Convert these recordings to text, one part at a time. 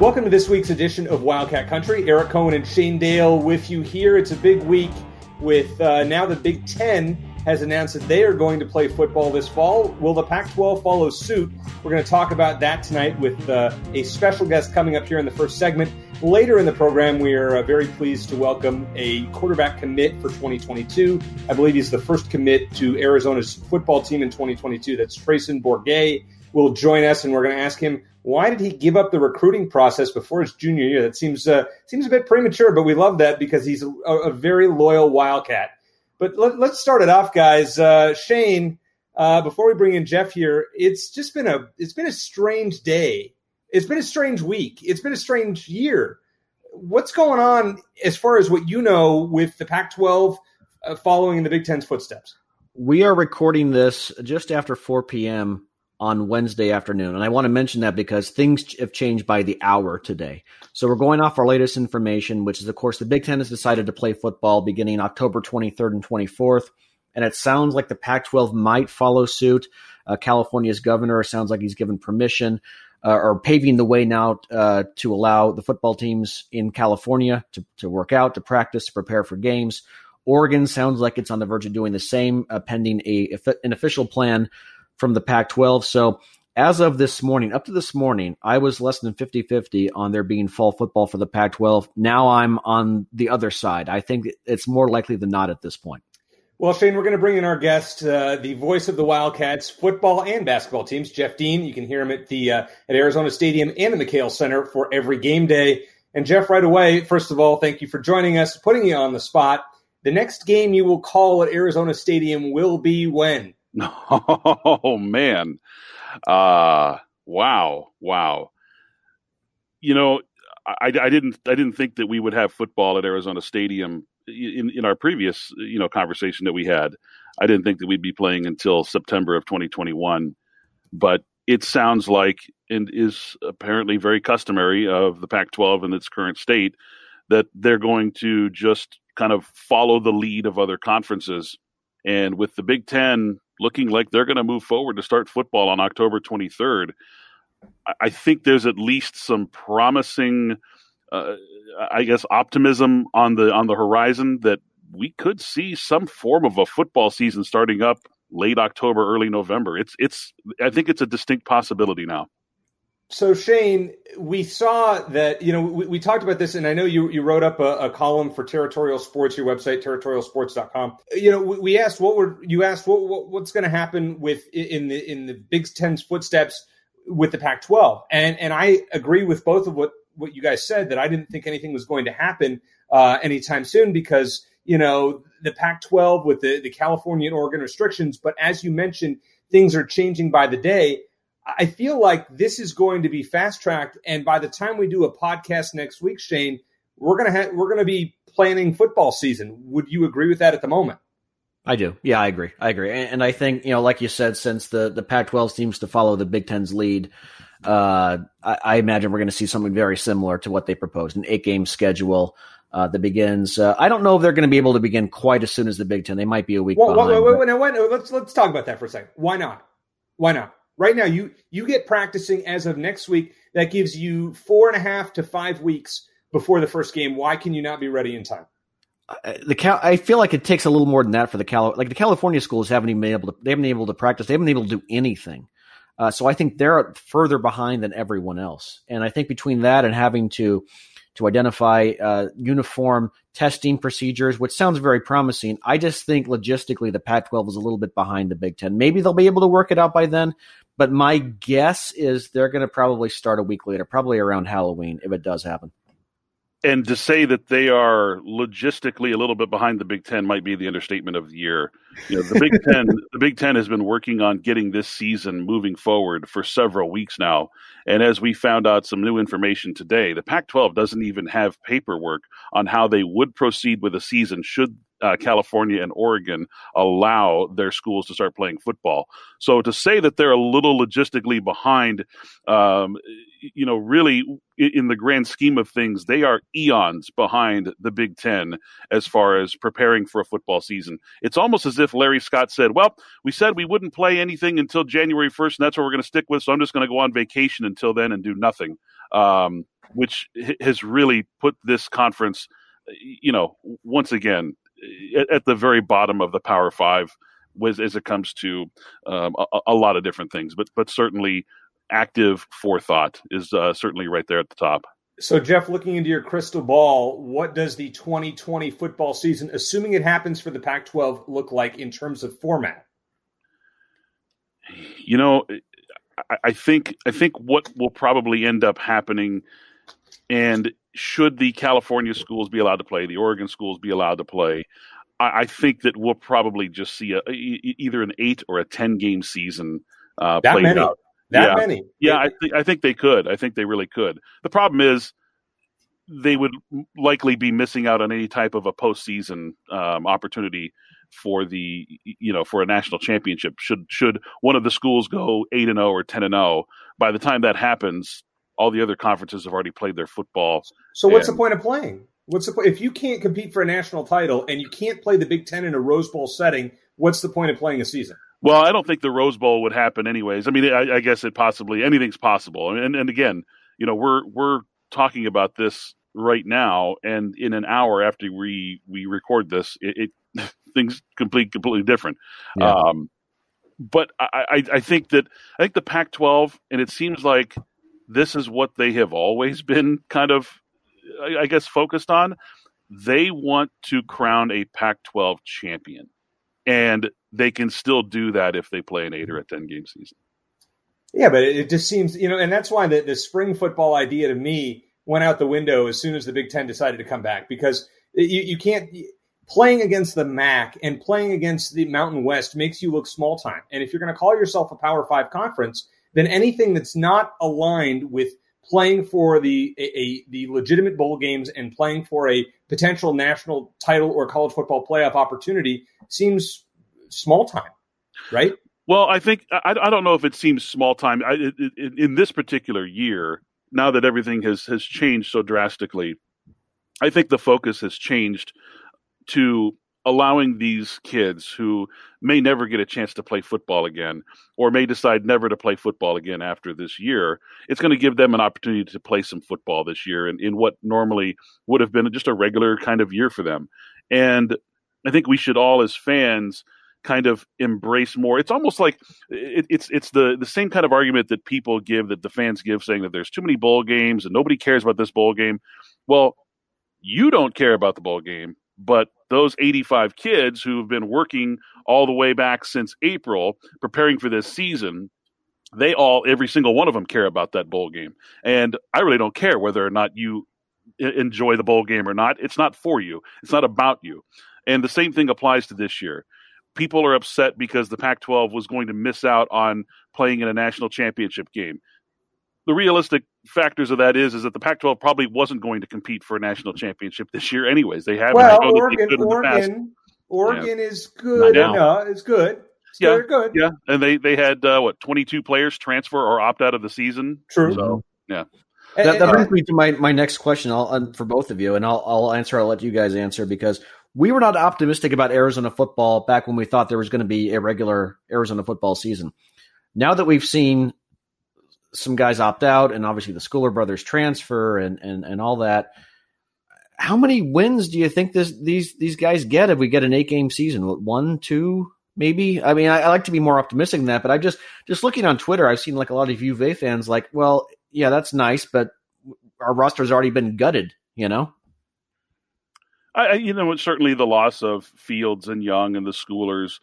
Welcome to this week's edition of Wildcat Country. Eric Cohen and Shane Dale with you here. It's a big week with uh, now the Big Ten has announced that they are going to play football this fall. Will the Pac 12 follow suit? We're going to talk about that tonight with uh, a special guest coming up here in the first segment. Later in the program, we are uh, very pleased to welcome a quarterback commit for 2022. I believe he's the first commit to Arizona's football team in 2022. That's Treyson Bourguet will join us, and we're going to ask him why did he give up the recruiting process before his junior year? That seems uh, seems a bit premature, but we love that because he's a, a very loyal Wildcat. But let, us start it off, guys. Uh, Shane, uh, before we bring in Jeff here, it's just been a it's been a strange day. It's been a strange week. It's been a strange year. What's going on as far as what you know with the Pac-12 uh, following in the Big Ten's footsteps? We are recording this just after 4 p.m on Wednesday afternoon. And I want to mention that because things have changed by the hour today. So we're going off our latest information, which is, of course, the Big Ten has decided to play football beginning October 23rd and 24th. And it sounds like the Pac 12 might follow suit. Uh, California's governor sounds like he's given permission uh, or paving the way now uh, to allow the football teams in California to, to work out, to practice, to prepare for games. Oregon sounds like it's on the verge of doing the same, uh, pending a an official plan from the Pac 12. So, as of this morning, up to this morning, I was less than 50 50 on there being fall football for the Pac 12. Now I'm on the other side. I think it's more likely than not at this point. Well, Shane, we're going to bring in our guest, uh, the voice of the Wildcats football and basketball teams, Jeff Dean. You can hear him at the uh, at Arizona Stadium and the McKale Center for every game day. And Jeff, right away, first of all, thank you for joining us, putting you on the spot. The next game you will call at Arizona Stadium will be when? Oh man. Uh wow. Wow. You know, I, I didn't I didn't think that we would have football at Arizona Stadium in in our previous you know conversation that we had. I didn't think that we'd be playing until September of 2021, but it sounds like and is apparently very customary of the Pac-12 in its current state that they're going to just kind of follow the lead of other conferences. And with the Big Ten looking like they're going to move forward to start football on October 23rd. I think there's at least some promising, uh, I guess, optimism on the on the horizon that we could see some form of a football season starting up late October, early November. It's it's I think it's a distinct possibility now. So Shane, we saw that you know we, we, talked about this, and I know you you wrote up a, a, column for Territorial Sports, your website territorialsports.com. You know, we, we asked what were you asked what, what what's going to happen with in the in the Big Ten's footsteps with the Pac-12, and and I agree with both of what what you guys said that I didn't think anything was going to happen uh, anytime soon because you know the Pac-12 with the the California and Oregon restrictions, but as you mentioned, things are changing by the day I feel like this is going to be fast tracked, and by the time we do a podcast next week, Shane, we're gonna ha- we're gonna be planning football season. Would you agree with that at the moment? I do. Yeah, I agree. I agree, and, and I think you know, like you said, since the the Pac-12 seems to follow the Big Ten's lead, uh, I, I, imagine we're going to see something very similar to what they proposed an eight game schedule. Uh, that begins. Uh, I don't know if they're going to be able to begin quite as soon as the Big Ten. They might be a week well, behind. Wait, wait, wait, wait, let's let's talk about that for a second. Why not? Why not? Right now you you get practicing as of next week that gives you four and a half to five weeks before the first game why can you not be ready in time uh, the Cal, I feel like it takes a little more than that for the Cal. Like the California schools haven't even been able to. They haven't been able to practice. They haven't been able to do anything. Uh, so I think they're further behind than everyone else. And I think between that and having to to identify uh, uniform testing procedures, which sounds very promising, I just think logistically the Pac-12 is a little bit behind the Big Ten. Maybe they'll be able to work it out by then, but my guess is they're going to probably start a week later, probably around Halloween, if it does happen. and to say that they are logistically a little bit behind the Big Ten might be the understatement of the year. You know, the Big Ten, the Big Ten has been working on getting this season moving forward for several weeks now, and as we found out some new information today, the Pac-12 doesn't even have paperwork on how they would proceed with a season should uh, California and Oregon allow their schools to start playing football. So to say that they're a little logistically behind, um, you know, really in the grand scheme of things, they are eons behind the Big Ten as far as preparing for a football season. It's almost as if Larry Scott said, "Well, we said we wouldn't play anything until January 1st, and that's what we're going to stick with. So I'm just going to go on vacation until then and do nothing." Um, which has really put this conference you know, once again, at, at the very bottom of the Power Five, was as it comes to um, a, a, lot of different things, but but certainly active forethought is uh, certainly right there at the top. So, Jeff, looking into your crystal ball, what does the 2020 football season, assuming it happens for the Pac 12, look like in terms of format? You know, I, I think I think what will probably end up happening, and should the California schools be allowed to play, the Oregon schools be allowed to play, I, I think that we'll probably just see a, either an eight or a ten game season uh, that played many. out. That yeah. many. Yeah, I think I think they could. I think they really could. The problem is they would likely be missing out on any type of a postseason um, opportunity for the you know for a national championship. Should should one of the schools go eight and zero oh or ten and zero, oh, by the time that happens, all the other conferences have already played their football. So what's the point of playing? What's the point if you can't compete for a national title and you can't play the Big Ten in a Rose Bowl setting? What's the point of playing a season? Well, I don't think the Rose Bowl would happen anyways. I mean, I, I guess it possibly anything's possible. And and again, you know, we're we're talking about this right now, and in an hour after we we record this, it, it things complete completely different. Yeah. Um, but I, I I think that I think the Pac-12, and it seems like this is what they have always been kind of, I guess, focused on. They want to crown a Pac 12 champion. And they can still do that if they play an eight or a 10 game season. Yeah, but it just seems, you know, and that's why the, the spring football idea to me went out the window as soon as the Big Ten decided to come back because you, you can't playing against the MAC and playing against the Mountain West makes you look small time. And if you're going to call yourself a Power Five conference, then anything that's not aligned with playing for the a, a, the legitimate bowl games and playing for a potential national title or college football playoff opportunity seems small time, right? Well, I think I, I don't know if it seems small time I, it, it, in this particular year. Now that everything has has changed so drastically, I think the focus has changed to allowing these kids who may never get a chance to play football again or may decide never to play football again after this year, it's going to give them an opportunity to play some football this year in, in what normally would have been just a regular kind of year for them. And I think we should all, as fans, kind of embrace more. It's almost like it, it's it's the the same kind of argument that people give that the fans give, saying that there's too many bowl games and nobody cares about this bowl game. Well, you don't care about the bowl game, but those 85 kids who have been working all the way back since April preparing for this season, they all, every single one of them care about that bowl game. And I really don't care whether or not you enjoy the bowl game or not. It's not for you, it's not about you. And the same thing applies to this year. People are upset because the Pac 12 was going to miss out on playing in a national championship game the realistic factors of that is is that the Pac-12 probably wasn't going to compete for a national championship this year, anyways. They haven't. well, Oregon, Oregon, Oregon yeah. is good enough. It's good. It's yeah, good. Yeah, and they they had uh, what twenty two players transfer or opt out of the season. True. So yeah. That, that brings me to my, my next question I'll, um, for both of you, and I'll, I'll answer. I'll let you guys answer because we were not optimistic about Arizona football back when we thought there was going to be a regular Arizona football season. Now that we've seen some guys opt out, and obviously the Schooler brothers transfer and and and all that. How many wins do you think this these these guys get if we get an eight game season? One, two, maybe. I mean, I, I, like to be more optimistic than that, but I just just looking on Twitter, I've seen like a lot of U of A fans like, well, yeah, that's nice, but our roster's already been gutted, you know. I, you know, certainly the loss of Fields and Young and the Schoolers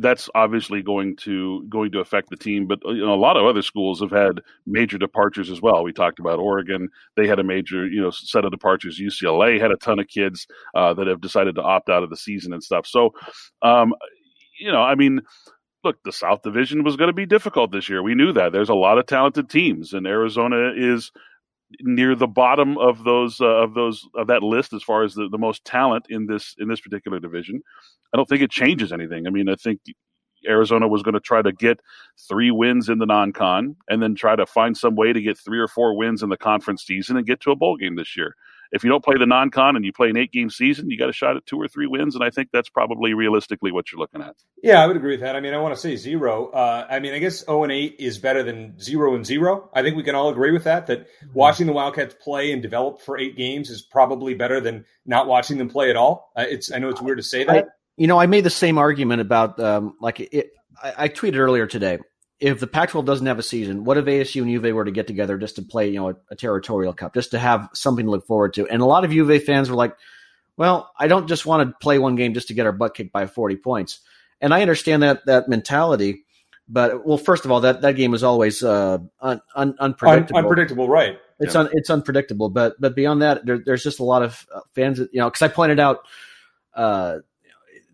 that's obviously going to going to affect the team. But you know, a lot of other schools have had major departures as well. We talked about Oregon; they had a major you know set of departures. UCLA had a ton of kids uh, that have decided to opt out of the season and stuff. So, um, you know, I mean. Look, the South Division was going to be difficult this year. We knew that. There's a lot of talented teams, and Arizona is near the bottom of those uh, of those of that list as far as the, the most talent in this in this particular division. I don't think it changes anything. I mean, I think Arizona was going to try to get three wins in the non-con and then try to find some way to get three or four wins in the conference season and get to a bowl game this year if you don't play the non-con and you play an eight-game season, you got a shot at two or three wins, and I think that's probably realistically what you're looking at. Yeah, I would agree with that. I mean, I want to say zero. Uh, I mean, I guess zero and eight is better than zero and zero. I think we can all agree with that. That mm-hmm. watching the Wildcats play and develop for eight games is probably better than not watching them play at all. Uh, it's I know it's weird to say that. I, you know, I made the same argument about um, like it, I, I tweeted earlier today if the Pac-12 doesn't have a season, what if ASU and U of A were to get together just to play, you know, a, a, territorial cup, just to have something to look forward to? And a lot of U of A fans were like, "Well, I don't just want to play one game just to get our butt kicked by 40 points." And I understand that that mentality, but well, first of all, that that game is always uh, un, un, unpredictable. Un, unpredictable, right? It's yeah. un, it's unpredictable, but but beyond that, there, there's just a lot of uh, fans, that, you know, because I pointed out. Uh,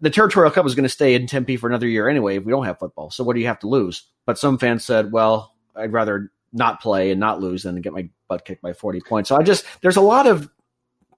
the territorial cup is going to stay in Tempe for another year anyway if we don't have football. So what do you have to lose? But some fans said, well, I'd rather not play and not lose than get my butt kicked by 40 points. So I just there's a lot of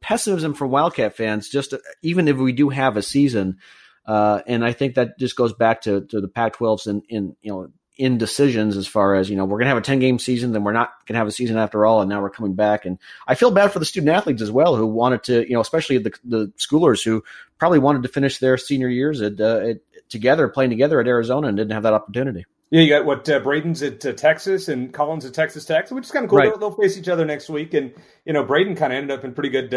pessimism from Wildcat fans just even if we do have a season uh, and I think that just goes back to, to the Pac-12s and in you know indecisions as far as you know we're going to have a 10 game season then we're not going to have a season after all and now we're coming back and i feel bad for the student athletes as well who wanted to you know especially the, the schoolers who probably wanted to finish their senior years at, uh, at, together playing together at arizona and didn't have that opportunity yeah, you got what uh, Braden's at uh, Texas and Colin's at Texas Tech, which is kind of cool. Right. They'll, they'll, face each other next week, and you know Braden kind of ended up in pretty good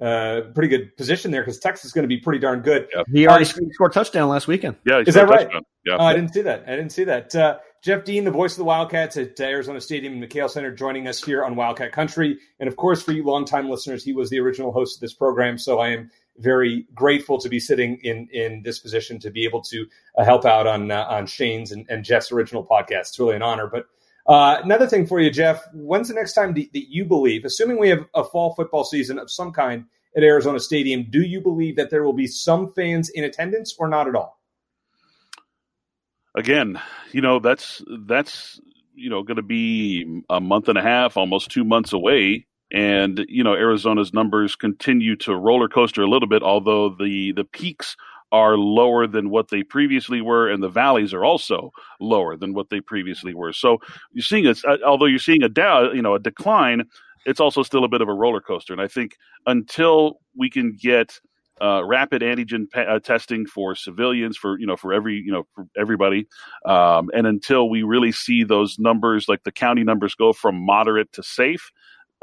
uh, uh, pretty good position there because Texas is going to be pretty darn good. Yeah. He already uh, scored a touchdown last weekend. Yeah, is that right? Yeah, oh, I didn't see that. I didn't see that. Uh, Jeff Dean, the voice of the Wildcats at Arizona Stadium and McKale Center, joining us here on Wildcat Country. And of course, for you longtime listeners, he was the original host of this program. So I am very grateful to be sitting in in this position to be able to uh, help out on uh, on Shane's and, and, Jeff's original podcast. It's really an honor. But uh, another thing for you, Jeff, when's the next time that you believe, assuming we have a fall football season of some kind, at Arizona Stadium. Do you believe that there will be some fans in attendance or not at all? Again, you know that's that's you know going to be a month and a half, almost two months away, and you know Arizona's numbers continue to roller coaster a little bit, although the the peaks are lower than what they previously were, and the valleys are also lower than what they previously were. So you're seeing it, although you're seeing a down, you know, a decline it's also still a bit of a roller coaster. And I think until we can get uh, rapid antigen uh, testing for civilians, for you know, for every you know, for everybody, um, and until we really see those numbers, like the county numbers, go from moderate to safe,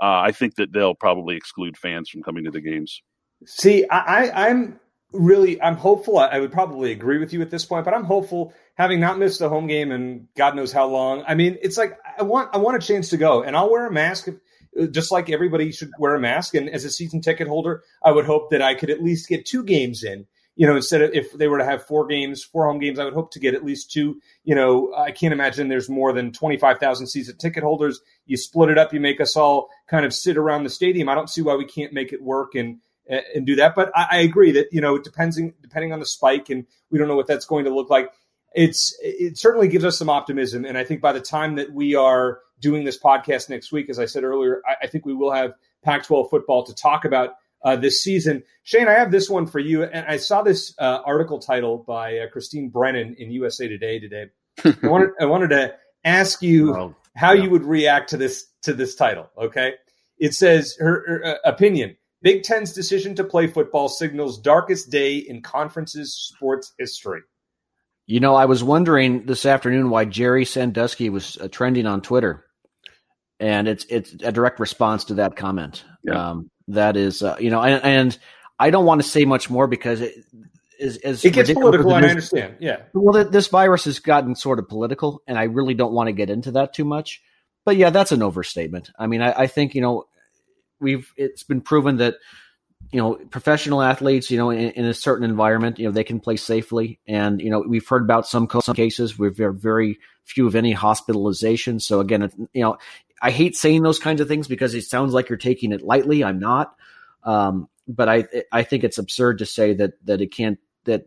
uh, I think that they'll probably exclude fans from coming to the games. See, I, I'm really I'm hopeful. I, would probably agree with you at this point, but I'm hopeful having not missed a home game and God knows how long. I mean, it's like I want I want a chance to go, and I'll wear a mask if, just like everybody should wear a mask. And as a season ticket holder, I would hope that I could at least get two games in. You know, instead of if they were to have four games, four home games, I would hope to get at least two. You know, I can't imagine there's more than 25,000 season ticket holders. You split it up, you make us all kind of sit around the stadium. I don't see why we can't make it work and and do that. But I, I agree that you know, it depending depending on the spike, and we don't know what that's going to look like. It's it certainly gives us some optimism, and I think by the time that we are doing this podcast next week. As I said earlier, I, I think we will have Pac 12 football to talk about uh, this season. Shane, I have this one for you. And I saw this uh, article title by uh, Christine Brennan in USA Today today. I, wanted, I wanted to ask you oh, how yeah. you would react to this to this title. Okay, it says her, her uh, opinion: Big Ten's decision to play football signals darkest day in conference's sports history. You know, I was wondering this afternoon why Jerry Sandusky was uh, trending on Twitter and it's it's a direct response to that comment. Yeah. Um, that is, uh, you know, and, and, I don't want to say much more because it is as it gets political. And I understand. Yeah. Well, this virus has gotten sort of political, and I really don't want to get into that too much. But yeah, that's an overstatement. I mean, I, I think you know we've it's been proven that you know, professional athletes, you know, in, in, a certain environment, you know, they can play safely. And, you know, we've heard about some, some cases where there very few of any hospitalization. So again, you know, I hate saying those kinds of things because it sounds like you're taking it lightly. I'm not. Um, but I, I think it's absurd to say that, that it can't, that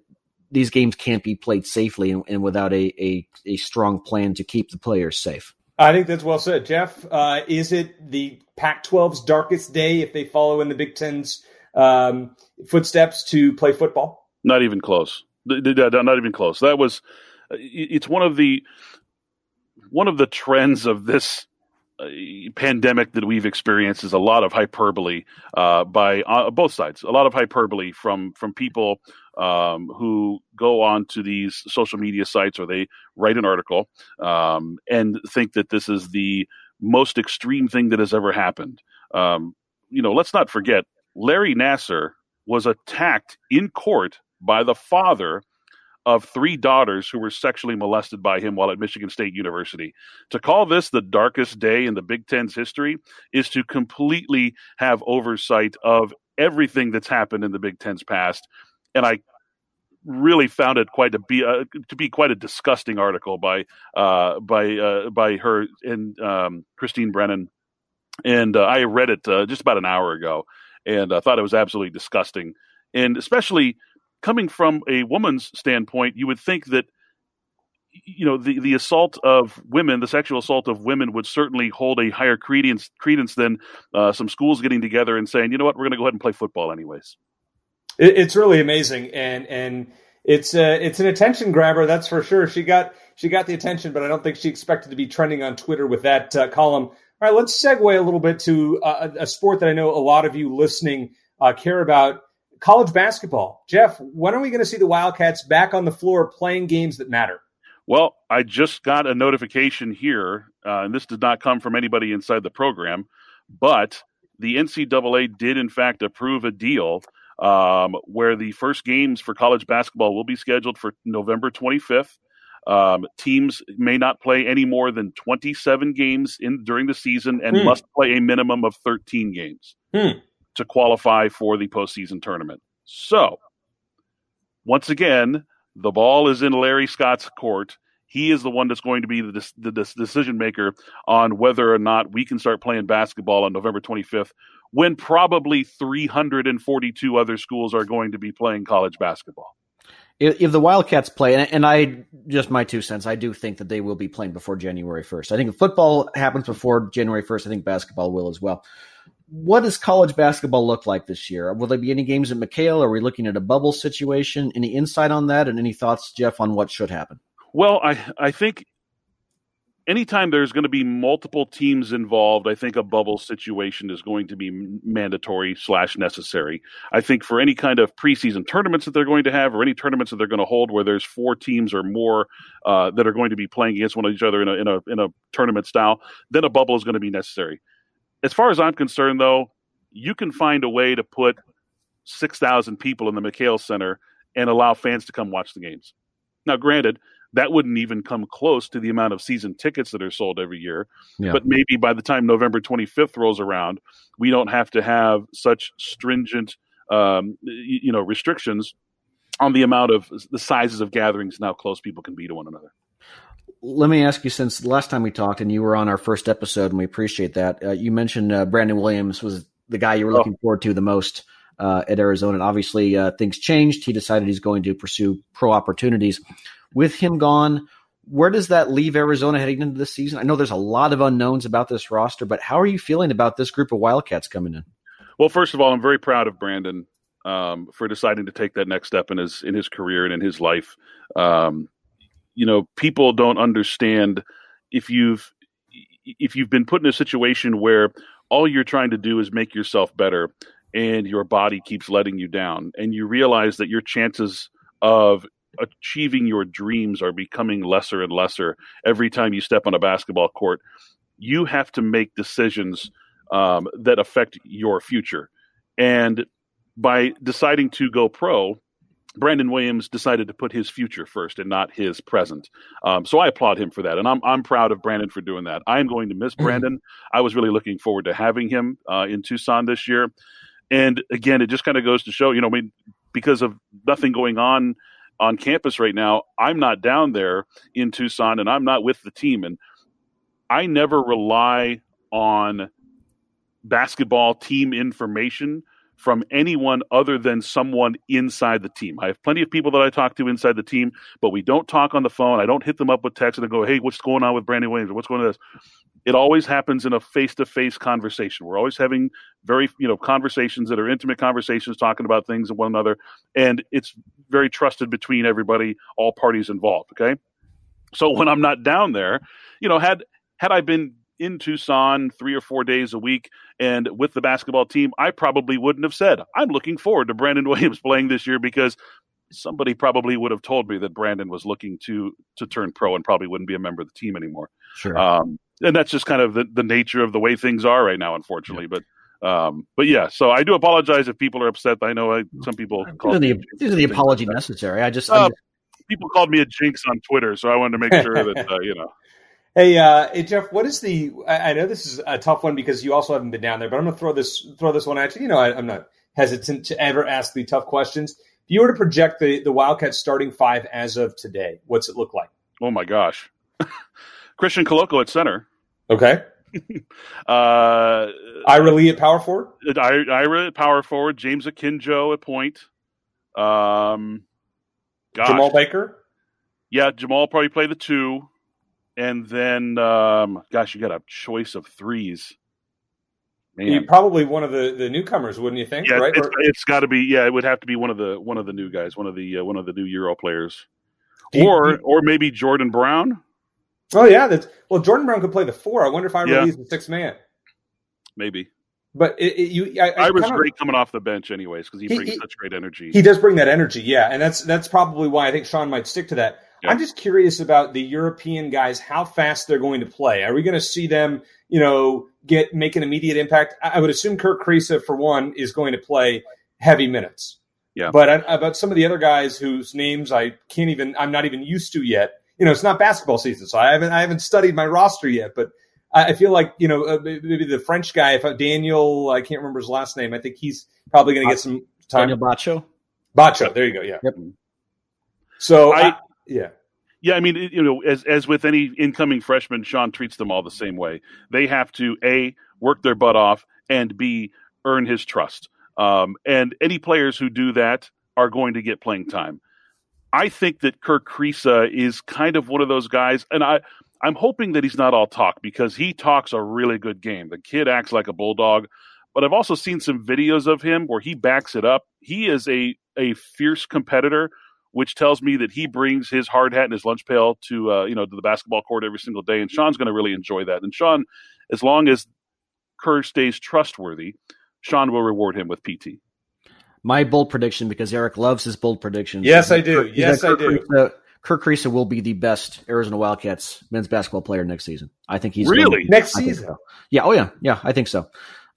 these games can't be played safely and, and without a, a, a strong plan to keep the players safe. I think that's well said, Jeff. Uh, is it the Pac-12's darkest day if they follow in the Big Ten's um, footsteps to play football? Not even close. Not even close. That was. It's one of the one of the trends of this uh, pandemic that we've experienced is a lot of hyperbole uh, by uh, both sides. A lot of hyperbole from from people um, who go on to these social media sites or they write an article um, and think that this is the most extreme thing that has ever happened. Um, you know, let's not forget Larry Nassar was attacked in court by the father of three daughters who were sexually molested by him while at Michigan State University. To call this the darkest day in the Big Ten's history is to completely have oversight of everything that's happened in the Big Ten's past. And I really found it quite to be uh, to be quite a disgusting article by uh, by uh, by her and um, Christine Brennan, and uh, I read it uh, just about an hour ago, and I thought it was absolutely disgusting, and especially coming from a woman's standpoint, you would think that you know the, the assault of women, the sexual assault of women, would certainly hold a higher credence credence than uh, some schools getting together and saying, you know what, we're going to go ahead and play football anyways. It, it's really amazing, and and it's uh, it's an attention grabber, that's for sure. She got she got the attention, but I don't think she expected to be trending on Twitter with that uh, column. All right, let's segue a little bit to uh, a sport that I know a lot of you listening uh, care about college basketball. Jeff, when are we going to see the Wildcats back on the floor playing games that matter? Well, I just got a notification here, uh, and this did not come from anybody inside the program, but the NCAA did, in fact, approve a deal um, where the first games for college basketball will be scheduled for November 25th. Um, teams may not play any more than 27 games in during the season and hmm. must play a minimum of 13 games. Hmm to qualify for the postseason tournament. So, once again, the ball is in Larry Scott's court. He is the one that's going to be the, the, decision maker on whether or not we can start playing basketball on November 25th, when probably 342 other schools are going to be playing college basketball. If, if the Wildcats play, and, and I just my two cents, I do think that they will be playing before January 1st. I think if football happens before January 1st, I think basketball will as well what does college basketball look like this year? Will there be any games at McKale? Are we looking at a bubble situation? Any insight on that, and any thoughts, Jeff, on what should happen? Well, I I think anytime there's going to be multiple teams involved, I think a bubble situation is going to be mandatory slash necessary. I think for any kind of preseason tournaments that they're going to have, or any tournaments that they're going to hold where there's four teams or more uh, that are going to be playing against one of each other in a in a in a tournament style, then a bubble is going to be necessary as far as I'm concerned, though, you can find a way to put 6,000 people in the McKale Center and allow fans to come watch the games. Now, granted, that wouldn't even come close to the amount of season tickets that are sold every year. Yeah. But maybe by the time November 25th rolls around, we don't have to have such stringent, um, you know, restrictions on the amount of the sizes of gatherings and how close people can be to one another let me ask you since the last time we talked and you were on our first episode and we appreciate that uh, you mentioned uh, brandon williams was the guy you were looking oh. forward to the most uh, at arizona. And obviously uh, things changed. He decided he's going to pursue pro opportunities. With him gone where does that leave arizona heading into this season? I know there's a lot of unknowns about this roster but how are you feeling about this group of wildcats coming in? Well first of all i'm very proud of brandon um, for deciding to take that next step in his in his career and in his life. Um, you know people don't understand if you've if you've been put in a situation where all you're trying to do is make yourself better and your body keeps letting you down and you realize that your chances of achieving your dreams are becoming lesser and lesser every time you step on a basketball court you have to make decisions um, that affect your future. And by deciding to go pro Brandon Williams decided to put his future first and not his present. Um, so I applaud him for that, and I'm I'm proud of Brandon for doing that. I am going to miss mm-hmm. Brandon. I was really looking forward to having him uh, in Tucson this year, And again, it just kind of goes to show, you know, I mean, because of nothing going on on campus right now, I'm not down there in Tucson and I'm not with the team. And I never rely on basketball team information from anyone other than someone inside the team. I have plenty of people that I talk to inside the team, but we don't talk on the phone. I don't hit them up with text and go, "Hey, what's going on with Brandon Williams? What's going on with this?" It always happens in a face-to-face conversation. We're always having very, you know, conversations that are intimate conversations, talking about things and one another, and it's very trusted between everybody, all parties involved. Okay, so when I'm not down there, you know, had had I been in Tucson three or four days a week and with the basketball team, I probably wouldn't have said, I'm looking forward to Brandon Williams playing this year because somebody probably would have told me that Brandon was looking to to turn pro and probably wouldn't be a member of the team anymore. Sure. Um, and that's just kind of the, the nature of the way things are right now, unfortunately. Yeah. But um, but yeah, so I do apologize if people are upset. I know I, some people call the, these are the apology necessary. I just, uh, just, people called me a jinx on Twitter, so I wanted to make sure that uh, you know. Hey, uh, hey, Jeff, what is the? I, I, know this is a tough one because you also haven't been down there, but I'm going to throw this throw this one at you. You know, I, am not hesitant to ever ask the tough questions. If you were to project the the Wildcats starting five as of today, what's it look like? Oh my gosh, Christian Koloko at center. Okay. uh, Ira Lee at power forward. Ira at power forward. James Akinjo at point. Um, gosh. Jemarl Baker. Yeah, Jemarl probably play the two and then um, gosh, you got a choice of threes. Man. probably one of the, the newcomers, wouldn't you think? Yeah, right? it's, it's got to be. Yeah, it would have to be one of the one of the new guys, one of the uh, one of the new Euro players, you, or or maybe Jordan Brown. Oh yeah, that's well. Jordan Brown could play the four. I wonder if I yeah. release the six man. Maybe. But it, it, you, I, I, I was great coming off the bench, anyways, because he, he, brings he, such great energy. He does bring that energy, yeah, and that's that's probably why I think Sean might stick to that. Yeah. I'm just curious about the European guys, how fast they're going to play. Are we going to see them, you know, get make an immediate impact? I would assume Kerr Kriisa, for one, is going to play heavy minutes. Yeah. But I, about some of the other guys whose names I can't even, I'm not even used to yet. You know, it's not basketball season, so I haven't, I haven't studied my roster yet. But I feel like you know, uh, maybe the French guy, if Daniel, I can't remember his last name. I think he's probably going to get some time. Daniel Batcho. Batcho, there you go. Yeah. Yep. So I, I yeah. Yeah, I mean, you know, as as with any incoming freshman, Sean treats them all the same way. They have to a work their butt off and b earn his trust. Um, and any players who do that are going to get playing time. I think that Kerr Kriisa is kind of one of those guys, and I I'm hoping that he's not all talk because he talks a really good game. The kid acts like a bulldog, but I've also seen some videos of him where he backs it up. He is a a fierce competitor which tells me that he brings his hard hat and his lunch pail to uh, you know to the basketball court every single day. And Sean's going to really enjoy that. And Sean, as long as Kerr stays trustworthy, Sean will reward him with PT. My bold prediction, because Eric loves his bold predictions. Yes, I do. Yes, I do. Kriisa, Kerr Kriisa will be the best Arizona Wildcats men's basketball player next season. I think he's really going, next season. So. Yeah. Oh yeah. Yeah. I think so.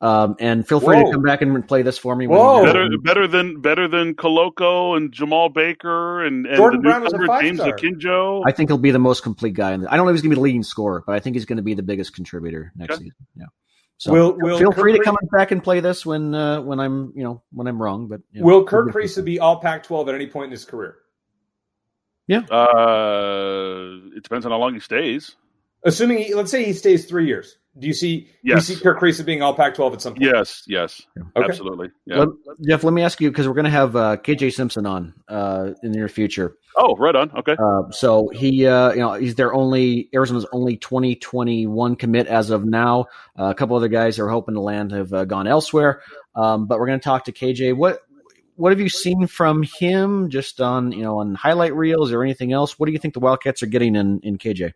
Um, and feel free Whoa. to come back and play this for me. Better, better than better than Koloko and Jemarl Baker and, and Jordan Brown James Akinjo. I think he'll be the most complete guy. I don't know if he's going to be the leading scorer, but I think he's going to be the biggest contributor next okay. season. Yeah. So will, will feel Kirk free to come back and play this when uh, when I'm you know when I'm wrong. But you know, will Kerr Kriisa be all Pac-12 at any point in his career? Yeah. Uh, it depends on how long he stays. Assuming, he, let's say he stays three years. Do you see? Yes. Do you see Kerr Kriisa being all Pac-12 at some point? Yes, yes, okay. absolutely. Yeah. Let, Jeff, let me ask you because we're going to have uh, KJ Simpson on uh, in the near future. Oh, right on. Okay. Uh, so he, uh, you know, he's their only Arizona's only 2021 commit as of now. Uh, a couple other guys who are hoping to land have uh, gone elsewhere. Um, but we're going to talk to KJ. What what have you seen from him? Just on you know on highlight reels or anything else? What do you think the Wildcats are getting in in KJ?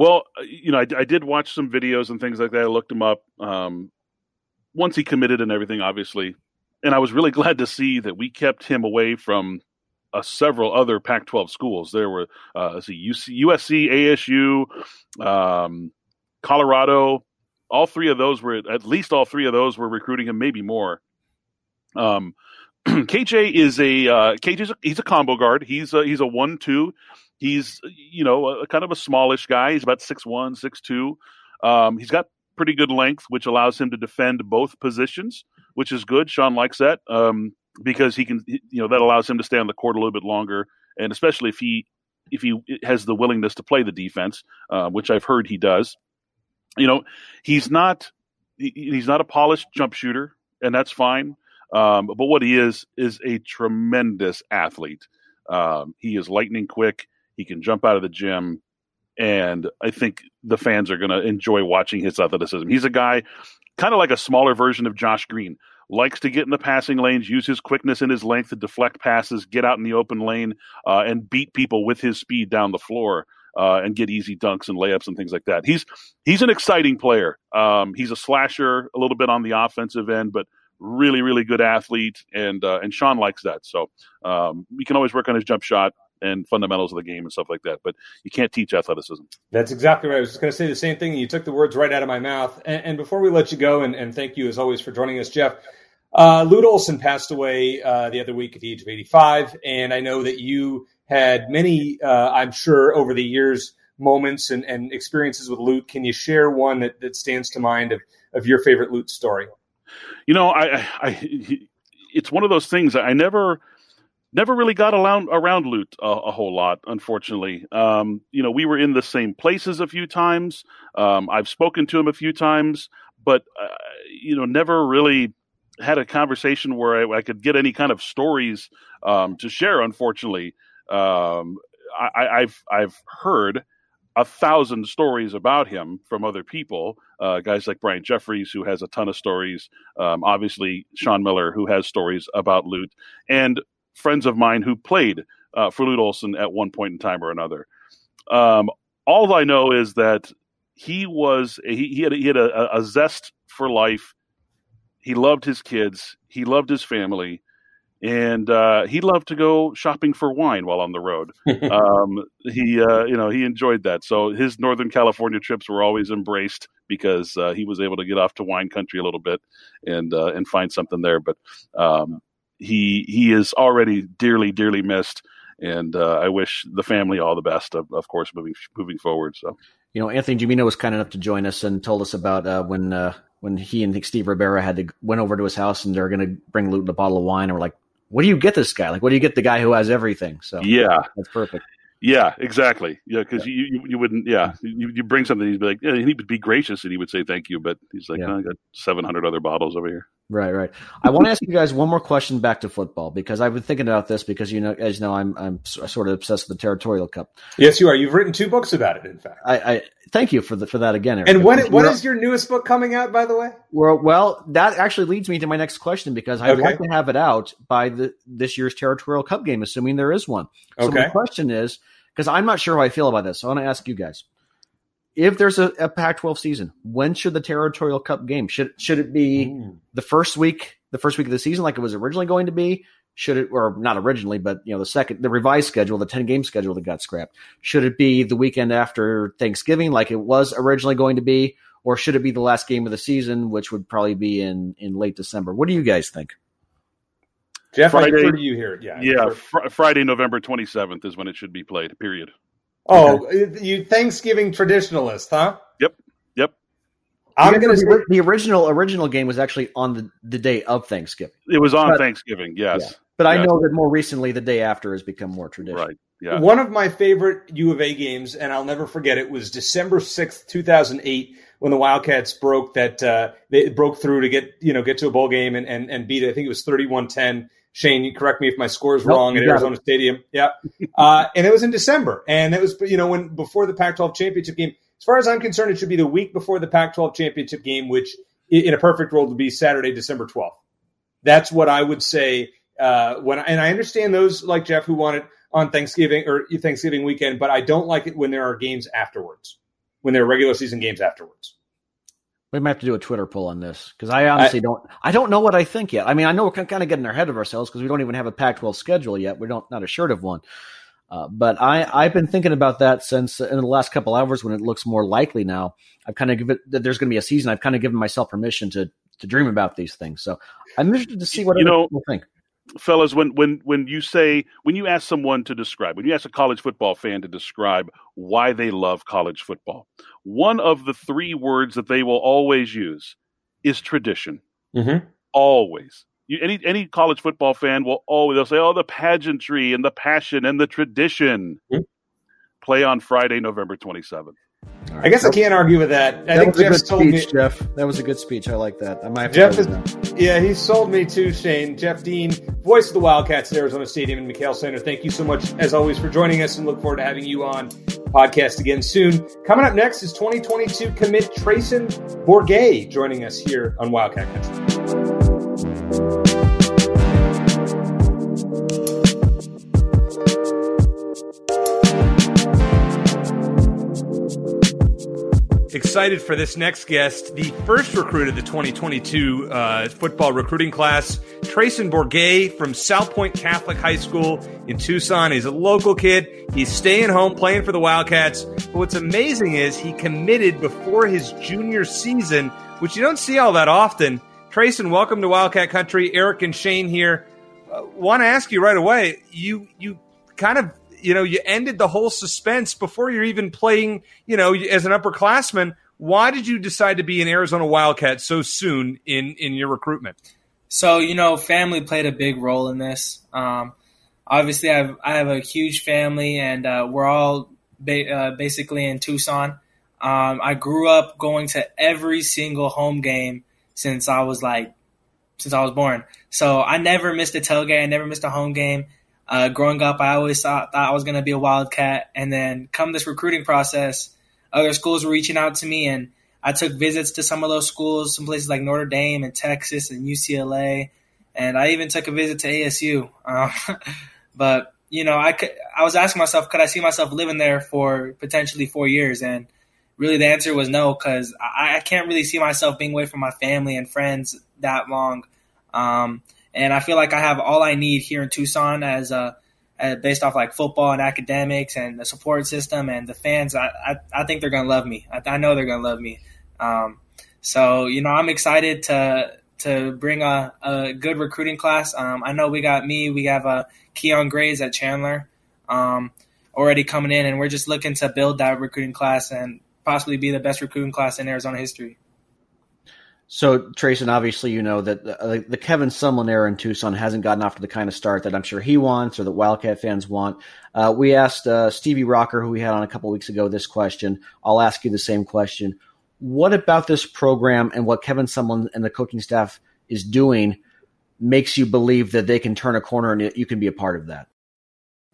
Well, uh, you know, I, I, did watch some videos and things like that. I looked him up. Um, once he committed and everything, obviously, and I was really glad to see that we kept him away from uh, several other Pac-12 schools. There were, uh, see, UC, USC, ASU, um, Colorado. All three of those were, at least all three of those were recruiting him, maybe more. Um, KJ is a uh, KJ's a, he's a combo guard. He's a, he's a one-two. He's you know a, kind of a smallish guy. He's about six one, six two. Um, he's got pretty good length, which allows him to defend both positions, which is good. Sean likes that um, because he can, you know, that allows him to stay on the court a little bit longer, and especially if he if he has the willingness to play the defense, uh, which I've heard he does. You know, he's not he, he's not a polished jump shooter, and that's fine. Um, but what he is is a tremendous athlete. Um, he is lightning quick. He can jump out of the gym, and I think the fans are going to enjoy watching his athleticism. He's a guy kind of like a smaller version of Josh Green. Likes to get in the passing lanes, use his quickness and his length to deflect passes, get out in the open lane, uh, and beat people with his speed down the floor. Uh, and get easy dunks and layups and things like that. He's he's an exciting player. Um, he's a slasher, a little bit on the offensive end, but really, really good athlete, and uh, and Sean likes that. So um, we can always work on his jump shot and fundamentals of the game and stuff like that. But you can't teach athleticism. That's exactly right. I was just going to say the same thing. You took the words right out of my mouth. And, and before we let you go, and, and, thank you as always for joining us, Jeff. Uh, Lute Olson passed away uh, the other week at the age of 85, and I know that you had many, uh, I'm sure, over the years, moments and, and experiences with Lute. Can you share one that, that stands to mind of, of your favorite Lute story? you know, I, I, it's one of those things I never, never really got around around Lute a, a whole lot. Unfortunately, um, you know, we were in the same places a few times. Um, I've spoken to him a few times, but uh, you know, never really had a conversation where I, I could get any kind of stories um, to share. Unfortunately, um, I, I've I've heard a thousand stories about him from other people. Uh, guys like Brian Jeffries, who has a ton of stories. Um, obviously, Sean Miller, who has stories about Lute, and friends of mine who played uh, for Lute Olson at one point in time or another. Um, all I know is that he was he, he had, he had a, a zest for life. He loved his kids. He loved his family and uh, he loved to go shopping for wine while on the road. um, he, uh, you know, he enjoyed that. So his Northern California trips were always embraced because uh, he was able to get off to wine country a little bit and uh, and find something there. But um, he he is already dearly dearly missed, and uh, I wish the family all the best. Of, of course, moving moving forward. So. You know, Anthony Gimino was kind enough to join us and told us about uh, when when he and Steve Rivera had to went over to his house and they're going to bring Luton a bottle of wine, and we're like, what do you get this guy? Like, what do you get the guy who has everything? So yeah, that's perfect. Yeah, exactly. Yeah, because yeah. you, you, you wouldn't. Yeah, you, you bring something. He'd be like, yeah, he would be gracious, and he would say thank you. But he's like, yeah. oh, I got seven hundred other bottles over here. Right, right. I want to ask you guys one more question back to football because I've been thinking about this because you know, as you know, I'm I'm sort of obsessed with the Territorial Cup. Yes, you are. You've written two books about it. In fact, I, I thank you for the, for that again. Eric. And when what is your newest book coming out? By the way, well, well, that actually leads me to my next question because I'd okay. like to have it out by the this year's Territorial Cup game, assuming there is one. So okay. my question is because I'm not sure how I feel about this. So I want to ask you guys if there's a, a Pac-12 season, when should the Territorial Cup game should should it be mm. the first week the first week of the season like it was originally going to be? Should it, or not originally, but you know, the second, the revised schedule, the 10 game schedule that got scrapped. Should it be the weekend after Thanksgiving like it was originally going to be? Or should it be the last game of the season, which would probably be in, in late December? What do you guys think? Jeff, Friday, I you here. Yeah. Yeah. Fr- Friday, November 27th is when it should be played, period. Oh, okay. you Thanksgiving traditionalist, huh? Yep. Yep. I'm going to say the original original game was actually on the, the day of Thanksgiving. It was on but, Thanksgiving, yes. Yeah. But yes. I know that more recently the day after has become more traditional. Right. Yeah. One of my favorite U of A games, and I'll never forget it, was December sixth, two thousand eight, when the Wildcats broke that uh, they broke through to get you know get to a bowl game and and, and beat. It. I think it was 31-10. Shane, you correct me if my score is nope, wrong at Arizona it. Stadium. Yeah, uh, and it was in December, and it was you know when before the Pac-12 championship game as far as I'm concerned, it should be the week before the Pac 12 championship game, which in a perfect world would be Saturday, December 12th. That's what I would say. Uh, when and I understand those like Jeff who want it on Thanksgiving or Thanksgiving weekend, but I don't like it when there are games afterwards, when there are regular season games afterwards. We might have to do a Twitter poll on this because I honestly I, don't. I don't know what I think yet. I mean, I know we're kind of getting ahead of ourselves because we don't even have a Pac-12 schedule yet. We're not not assured of one. Uh, but I, I've been thinking about that since in the last couple hours when it looks more likely now. I've kind of given that there's going to be a season. I've kind of given myself permission to to dream about these things. So I'm interested to see what you know, people think. Fellas, when when when you say when you ask someone to describe, when you ask a college football fan to describe why they love college football, one of the three words that they will always use is tradition. Mm-hmm. Always. You, any any college football fan will always they'll say, "Oh, the pageantry and the passion and the tradition." Mm-hmm. Play on Friday, November twenty seventh. I guess I can't argue with that. I that think was a Jeff good told speech, me. Jeff. That was a good speech. I like that. I might Jeff is, yeah, he sold me too, Shane. Jeff Dean, voice of the Wildcats at Arizona Stadium and McKale Center. Thank you so much, as always, for joining us and look forward to having you on podcast again soon. Coming up next is 2022 commit Treyson Bourguet joining us here on Wildcat Country. Excited for this next guest, the first recruit of the 2022 uh, football recruiting class, Treyson Bourguet from Salpointe Catholic High School in Tucson. He's a local kid. He's staying home playing for the Wildcats. But what's amazing is he committed before his junior season, which you don't see all that often. Treyson, welcome to Wildcat Country. Eric and Shane here. Uh, Want to ask you right away. You you kind of you know you ended the whole suspense before you're even playing. You know as an upperclassman. Why did you decide to be an Arizona Wildcat so soon in in your recruitment? So you know, family played a big role in this. Um, obviously, I have I have a huge family, and uh, we're all ba- uh, basically in Tucson. Um, I grew up going to every single home game since I was like since I was born. So I never missed a tailgate. I never missed a home game. Uh, growing up, I always thought, thought I was going to be a Wildcat. And then come this recruiting process, other schools were reaching out to me, and I took visits to some of those schools, some places like Notre Dame and Texas and UCLA, and I even took a visit to ASU. Um, but you know, I could, I was asking myself, could I see myself living there for potentially four years? And really, the answer was no, because I, I can't really see myself being away from my family and friends that long. Um, and I feel like I have all I need here in Tucson as a uh, based off like football and academics and the support system and the fans. I I, I think they're gonna love me. I, I know they're gonna love me. Um, so you know, I'm excited to to bring a, a good recruiting class. Um, I know we got me. We have a Keon Grays at Chandler um, already coming in, and we're just looking to build that recruiting class and possibly be the best recruiting class in Arizona history. So, Treyson, obviously, you know that the, the Kevin Sumlin era in Tucson hasn't gotten off to the kind of start that I'm sure he wants or that Wildcat fans want. Uh, we asked uh, Stevie Rocker, who we had on a couple weeks ago, this question. I'll ask you the same question. What about this program and what Kevin Sumlin and the coaching staff is doing makes you believe that they can turn a corner and you can be a part of that?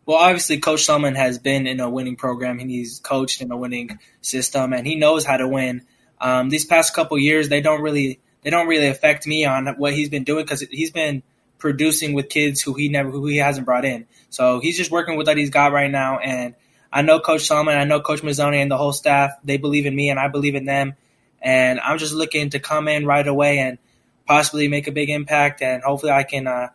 Well, obviously, Coach Sumlin has been in a winning program and he's coached in a winning system and he knows how to win. Um, these past couple years, they don't really they don't really affect me on what he's been doing because he's been producing with kids who he never who he hasn't brought in. So he's just working with what he's got right now. And I know Coach Sumlin, I know Coach Mazzone and the whole staff. They believe in me and I believe in them. And I'm just looking to come in right away and possibly make a big impact. And hopefully, I can uh,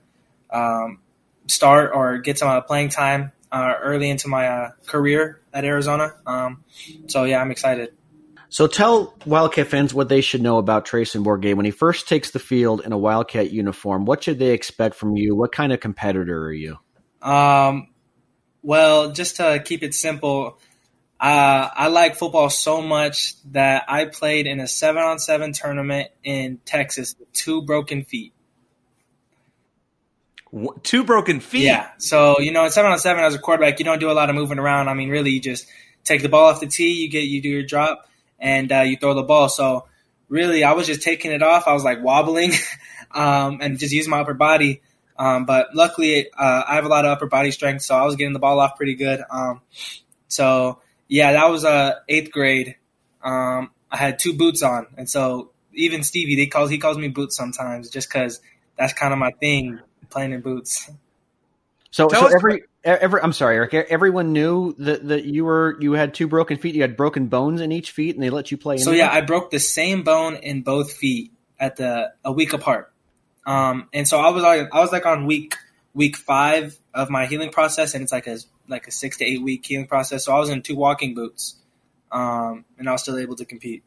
um, start or get some uh, playing time uh, early into my uh, career at Arizona. Um, so yeah, I'm excited. So tell Wildcat fans what they should know about Treyson Bourguet. When he first takes the field in a Wildcat uniform, what should they expect from you? What kind of competitor are you? Um, well, just to keep it simple, uh, I like football so much that I played in a seven on seven tournament in Texas with two broken feet. What, two broken feet. Yeah. So, you know, in seven on seven as a quarterback, you don't do a lot of moving around. I mean, really, you just take the ball off the tee, you get, you do your drop, and uh, you throw the ball. So, really, I was just taking it off. I was like wobbling um, and just using my upper body. Um, but luckily, uh, I have a lot of upper body strength, so I was getting the ball off pretty good. Um, so, yeah, that was uh, eighth grade. Um, I had two boots on, and so even Stevie, they calls he calls me boots sometimes, just because that's kind of my thing, playing in boots. So, so us- every every I'm sorry, Eric. Everyone knew that, that you were you had two broken feet. You had broken bones in each feet, and they let you play. So anyway? yeah, I broke the same bone in both feet at the a week apart. Um, and so I was like, I was like on week week five of my healing process, and it's like a like a six to eight week healing process. So I was in two walking boots, um, and I was still able to compete.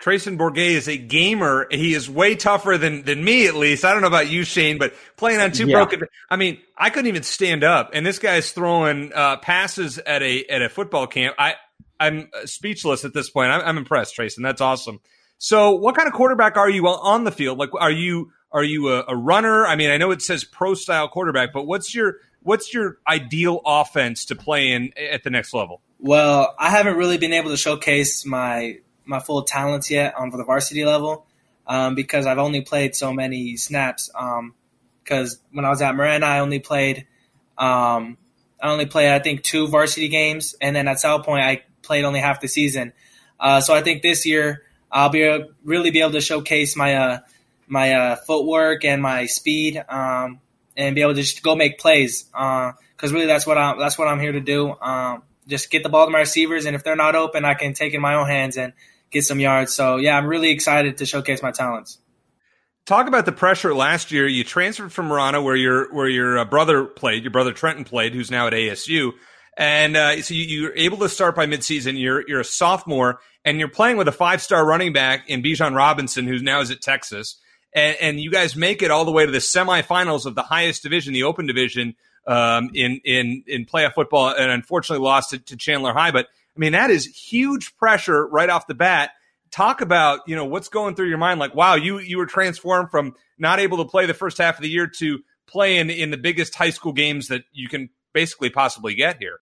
Treyson Bourguet is a gamer. He is way tougher than than me, at least. I don't know about you, Shane, but playing on two yeah. broken. I mean, I couldn't even stand up, and this guy's throwing uh, passes at a at a football camp. I I'm speechless at this point. I'm, I'm impressed, Treyson. That's awesome. So, what kind of quarterback are you on the field? Like, are you are you a, a runner? I mean, I know it says pro style quarterback, but what's your what's your ideal offense to play in at the next level? Well, I haven't really been able to showcase my my full talents yet on the varsity level um, because I've only played so many snaps. Because um, when I was at Marana, I only played um, I only played I think two varsity games, and then at Salpointe I played only half the season. Uh, so I think this year I'll be really be able to showcase my uh, my uh, footwork and my speed, um, and be able to just go make plays. Because uh, really, that's what I'm that's what I'm here to do. Um, just get the ball to my receivers, and if they're not open, I can take it in my own hands and get some yards. So yeah, I'm really excited to showcase my talents. Talk about the pressure last year. You transferred from Marana, where your where your uh, brother played, your brother Trenton played, who's now at ASU, and uh, so you, are able to start by midseason. You're you're a sophomore, and you're playing with a five star running back in Bijan Robinson, who now is at Texas, and, and you guys make it all the way to the semifinals of the highest division, the Open Division, um, in in in playoff football, and unfortunately lost to, to Chandler High, but mean, that is huge pressure right off the bat. Talk about, you know, what's going through your mind. Like, wow, you, you were transformed from not able to play the first half of the year to playing in the biggest high school games that you can basically possibly get here.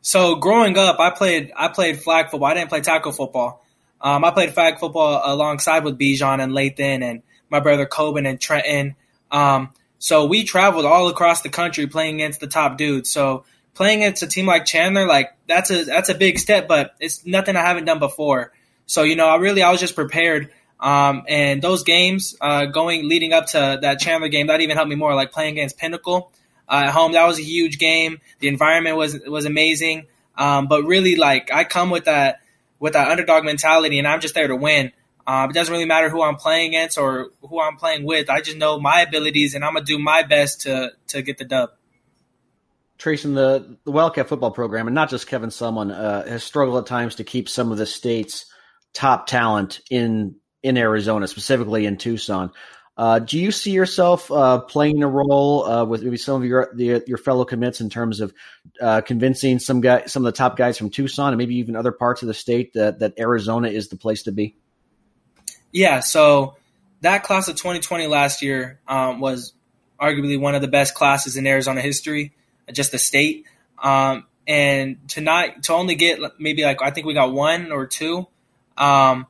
So growing up, I played, I played flag football. I didn't play tackle football. Um, I played flag football alongside with Bijan and Lathan and my brother Coben and Trenton. Um, so we traveled all across the country playing against the top dudes. So playing against a team like Chandler, like that's a that's a big step, but it's nothing I haven't done before. So you know, I really I was just prepared. Um, and those games uh, going leading up to that Chandler game that even helped me more. Like playing against Pinnacle uh, at home, that was a huge game. The environment was was amazing. Um, but really, like I come with that with that underdog mentality, and I'm just there to win. Um, it doesn't really matter who I'm playing against or who I'm playing with. I just know my abilities, and I'm gonna do my best to to get the dub Treyson the, the Wildcat football program, and not just Kevin Sumlin, uh, has struggled at times to keep some of the state's top talent in in Arizona, specifically in Tucson. Uh, do you see yourself uh, playing a role uh, with maybe some of your the, your fellow commits in terms of uh, convincing some guy, some of the top guys from Tucson, and maybe even other parts of the state that that Arizona is the place to be? Yeah. So that class of 2020 last year um, was arguably one of the best classes in Arizona history just the state. Um, and to not to only get maybe like I think we got one or two. Um,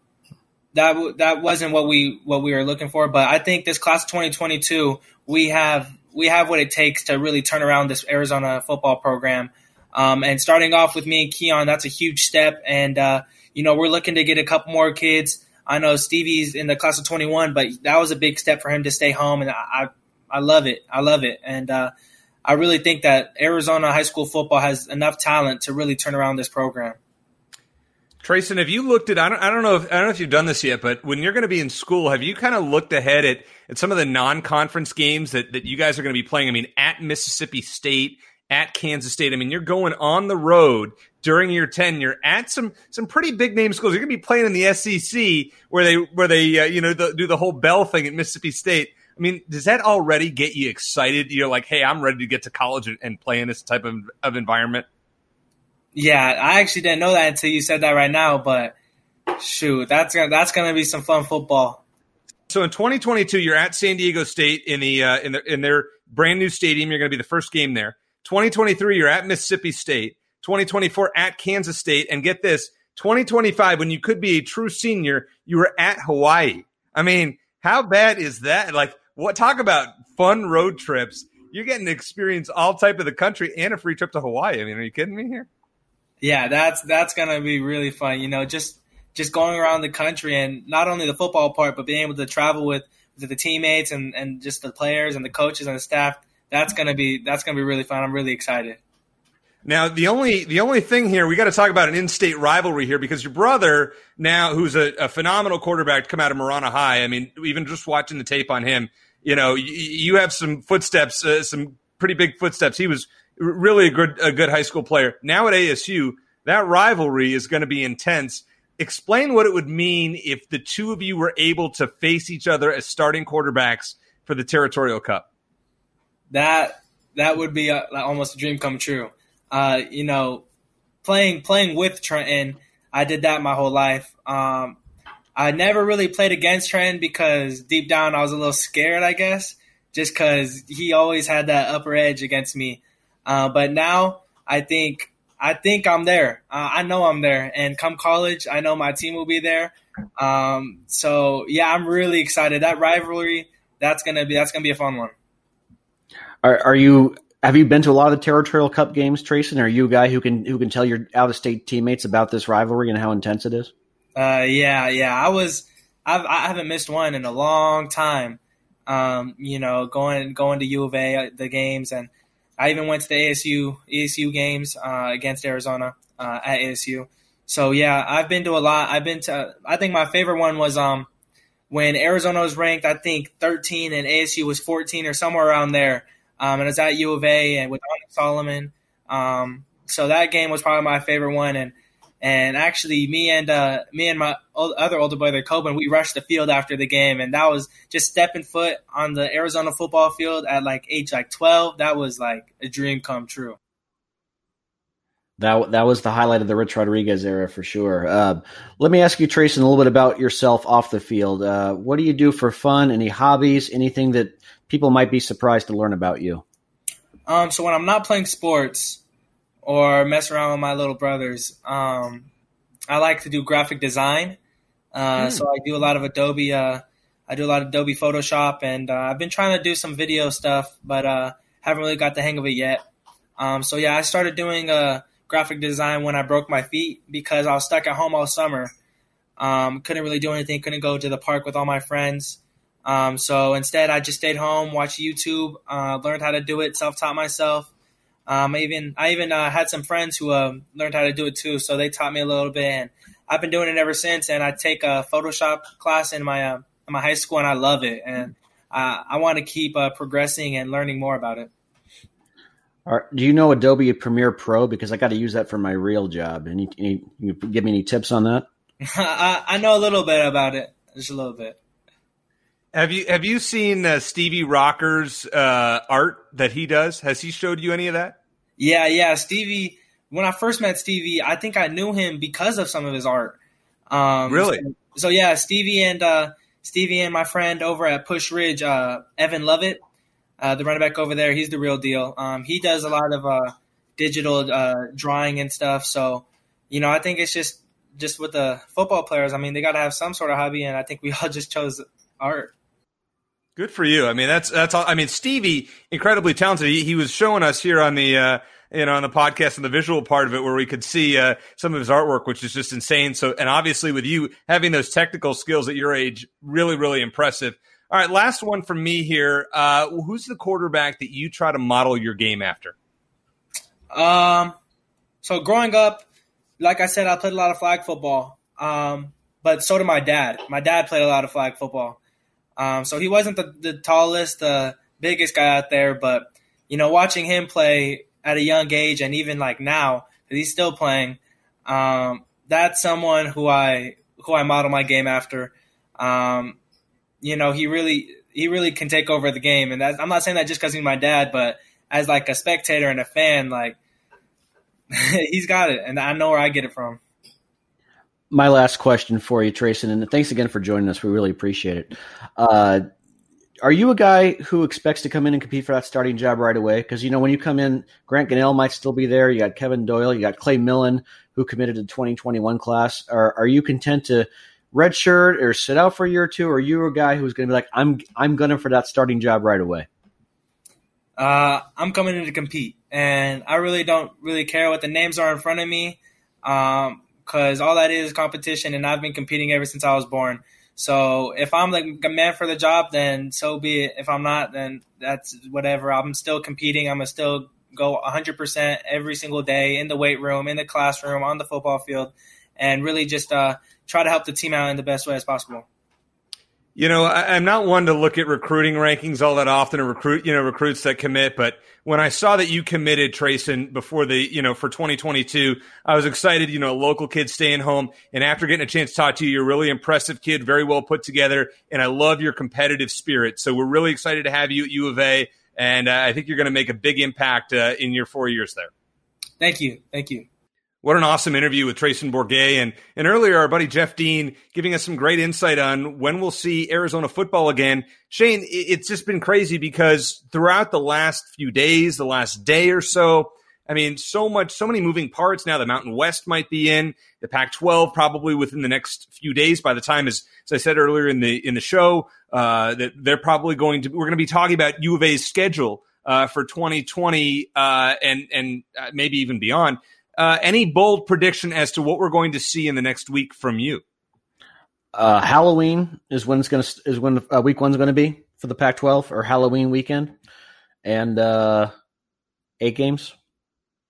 that that wasn't what we what we were looking for. But I think this class 2022 we have we have what it takes to really turn around this Arizona football program. Um, and starting off with me and Keon, that's a huge step. And uh, you know we're looking to get a couple more kids. I know Stevie's in the class of 21, but that was a big step for him to stay home, and I I, I love it. I love it. And uh, I really think that Arizona high school football has enough talent to really turn around this program. Treyson, have you looked at? I don't, I don't know if I don't know if you've done this yet, but when you're going to be in school, have you kind of looked ahead at, at some of the non-conference games that, that you guys are going to be playing? I mean, at Mississippi State, at Kansas State. I mean, you're going on the road during your tenure at some some pretty big name schools. You're going to be playing in the SEC where they where they uh, you know the, do the whole bell thing at Mississippi State. I mean, does that already get you excited? You're like, hey, I'm ready to get to college and, and play in this type of, of environment. Yeah, I actually didn't know that until you said that right now. But shoot, that's gonna, that's going to be some fun football. So in 2022, you're at San Diego State in the uh, in, the, in their brand new stadium. You're going to be the first game there. 2023, you're at Mississippi State. 2024 at Kansas State, and get this: 2025, when you could be a true senior, you were at Hawaii. I mean, how bad is that? Like, what talk about fun road trips? You're getting to experience all type of the country and a free trip to Hawaii. I mean, are you kidding me here? Yeah, that's that's gonna be really fun. You know, just just going around the country and not only the football part, but being able to travel with, with the teammates and, and just the players and the coaches and the staff. That's gonna be that's gonna be really fun. I'm really excited. Now, the only the only thing here we got to talk about an in-state rivalry here because your brother now, who's a, a, phenomenal quarterback, come out of Marana High. I mean, even just watching the tape on him, you know, you, you have some footsteps, uh, some pretty big footsteps. He was really a good a good high school player. Now at ASU, that rivalry is going to be intense. explain what it would mean if the two of you were able to face each other as starting quarterbacks for the Territorial Cup. That that would be a, almost a dream come true. Uh, you know, playing playing with Trenton, I did that my whole life. Um, I never really played against Trent because deep down I was a little scared, I guess, just because he always had that upper edge against me. Uh, but now I think I think I'm there. Uh, I know I'm there, and come college, I know my team will be there. Um, so yeah, I'm really excited. That rivalry, that's gonna be that's gonna be a fun one. Are, are you? Have you been to a lot of the Territorial Cup games, Treyson? Are you a guy who can who can tell your out of state teammates about this rivalry and how intense it is? Uh, yeah, yeah. I was. I've, I haven't missed one in a long time. Um, you know, going going to U of A uh, the games, and I even went to the ASU ASU games uh, against Arizona uh, at ASU. So yeah, I've been to a lot. I've been to. I think my favorite one was um when Arizona was ranked, I think 13, and ASU was 14 or somewhere around there. Um, and it was at U of A and with Solomon. Um, so that game was probably my favorite one, and and actually, me and uh, me and my other older brother Coben, we rushed the field after the game, and that was just stepping foot on the Arizona football field at like age like twelve. That was like a dream come true. That that was the highlight of the Rich Rodriguez era for sure. Uh, let me ask you, Treyson, a little bit about yourself off the field. Uh, what do you do for fun? Any hobbies? Anything that people might be surprised to learn about you? Um, so when I'm not playing sports, or mess around with my little brothers. Um, I like to do graphic design, uh, mm. so I do a lot of Adobe. Uh, I do a lot of Adobe Photoshop, and uh, I've been trying to do some video stuff, but uh, haven't really got the hang of it yet. Um, so yeah, I started doing uh, graphic design when I broke my feet because I was stuck at home all summer. Um, couldn't really do anything. Couldn't go to the park with all my friends. Um, so instead, I just stayed home, watched YouTube, uh, learned how to do it, self-taught myself, um, I even I even uh, had some friends who uh, learned how to do it too, so they taught me a little bit, and I've been doing it ever since. And I take a Photoshop class in my uh, in my high school, and I love it, and I want to keep uh, progressing and learning more about it. do you know Adobe Premiere Pro? Because I got to use that for my real job. Any, any you give me any tips on that? I, I know a little bit about it, just a little bit. Have you have you seen uh, Stevie Rocker's uh, art that he does? Has he showed you any of that? Yeah, yeah. Stevie, when I first met Stevie, I think I knew him because of some of his art. Um, really? So, so, yeah, Stevie and uh, Stevie and my friend over at Pusch Ridge, uh, Evan Lovett, uh, the running back over there, he's the real deal. Um, he does a lot of uh, digital drawing and stuff. So, you know, I think it's just just with the football players. I mean, they got to have some sort of hobby, and I think we all just chose art. Good for you. I mean, that's that's all. I mean, Stevie, incredibly talented. He, he was showing us here on the uh, you know on the podcast and the visual part of it where we could see uh, some of his artwork, which is just insane. So, and obviously with you having those technical skills at your age, really, really impressive. All right, last one from me here. Uh, who's the quarterback that you try to model your game after? Um, so growing up, like I said, I played a lot of flag football. Um, but so did my dad. My dad played a lot of flag football. Um, so he wasn't the, the tallest, the biggest guy out there, but you know, watching him play at a young age and even like now, because he's still playing, um, that's someone who I who I model my game after. Um, you know, he really he really can take over the game, and I'm not saying that just because he's my dad, but as like a spectator and a fan, like he's got it, and I know where I get it from my last question for you, Treyson, and thanks again for joining us. We really appreciate it. Uh, are you a guy who expects to come in and compete for that starting job right away? Because you know when you come in, Grant Gunnell might still be there. You got Kevin Doyle, you got Clay Millen, who committed to the 2021 class. Are are you content to redshirt or sit out for a year or two? Or are you a guy who's going to be like, I'm I'm gunning for that starting job right away? Uh, I'm coming in to compete, and I really don't really care what the names are in front of me. Um, because all that is competition, and I've been competing ever since I was born. So if I'm a man for the job, then so be it. If I'm not, then that's whatever. I'm still competing. I'm gonna still go 100% every single day in the weight room, in the classroom, on the football field, and really just uh, try to help the team out in the best way as possible. You know, I, am not one to look at recruiting rankings all that often or recruit, you know, recruits that commit. But when I saw that you committed Treyson before the, you know, for 2022, I was excited. You know, a local kid staying home, and after getting a chance to talk to you, you're a really impressive kid, very well put together, and I love your competitive spirit. So we're really excited to have you at U of A, and uh, I think you're going to make a big impact uh, in your four years there. Thank you, thank you. What an awesome interview with Treyson Bourguet. And, and earlier, our buddy Jeff Dean giving us some great insight on when we'll see Arizona football again. Shane, it's just been crazy because throughout the last few days, the last day or so, I mean, so much, so many moving parts now. The Mountain West might be in the Pac-12 probably within the next few days. By the time, as, as I said earlier in the in the show, uh, that they're probably going to. We're going to be talking about U of A's schedule uh, for 2020 uh, and and uh, maybe even beyond. Uh, any bold prediction as to what we're going to see in the next week from you? Uh, Halloween is when it's going to is when uh, week one's going to be for the Pac-12 or Halloween weekend, and uh, eight games.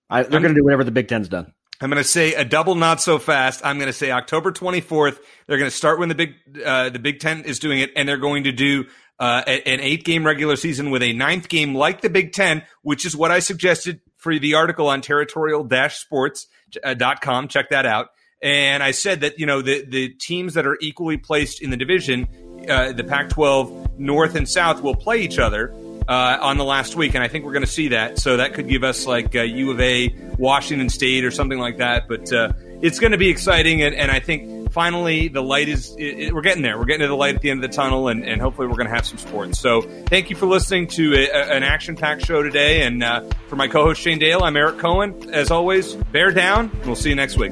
I, they're going to do whatever the Big Ten's done. I'm going to say a double, not so fast. I'm going to say October 24th. They're going to start when the big uh, the Big Ten is doing it, and they're going to do uh, an eight game regular season with a ninth game like the Big Ten, which is what I suggested for the article on territorial-sports.com. Check that out. And I said that, you know, the, the teams that are equally placed in the division, uh, the Pac 12 North and South, will play each other. Uh, on the last week, and I think we're going to see that. So that could give us like uh, U of A, Washington State, or something like that. But uh, it's going to be exciting, and, and I think finally the light is it, it, we're getting there. We're getting to the light at the end of the tunnel and, and hopefully we're going to have some sports. So thank you for listening to a, a, an action packed show today and uh, for my co-host shane dale i'm eric cohen. As always bear down we'll see you next week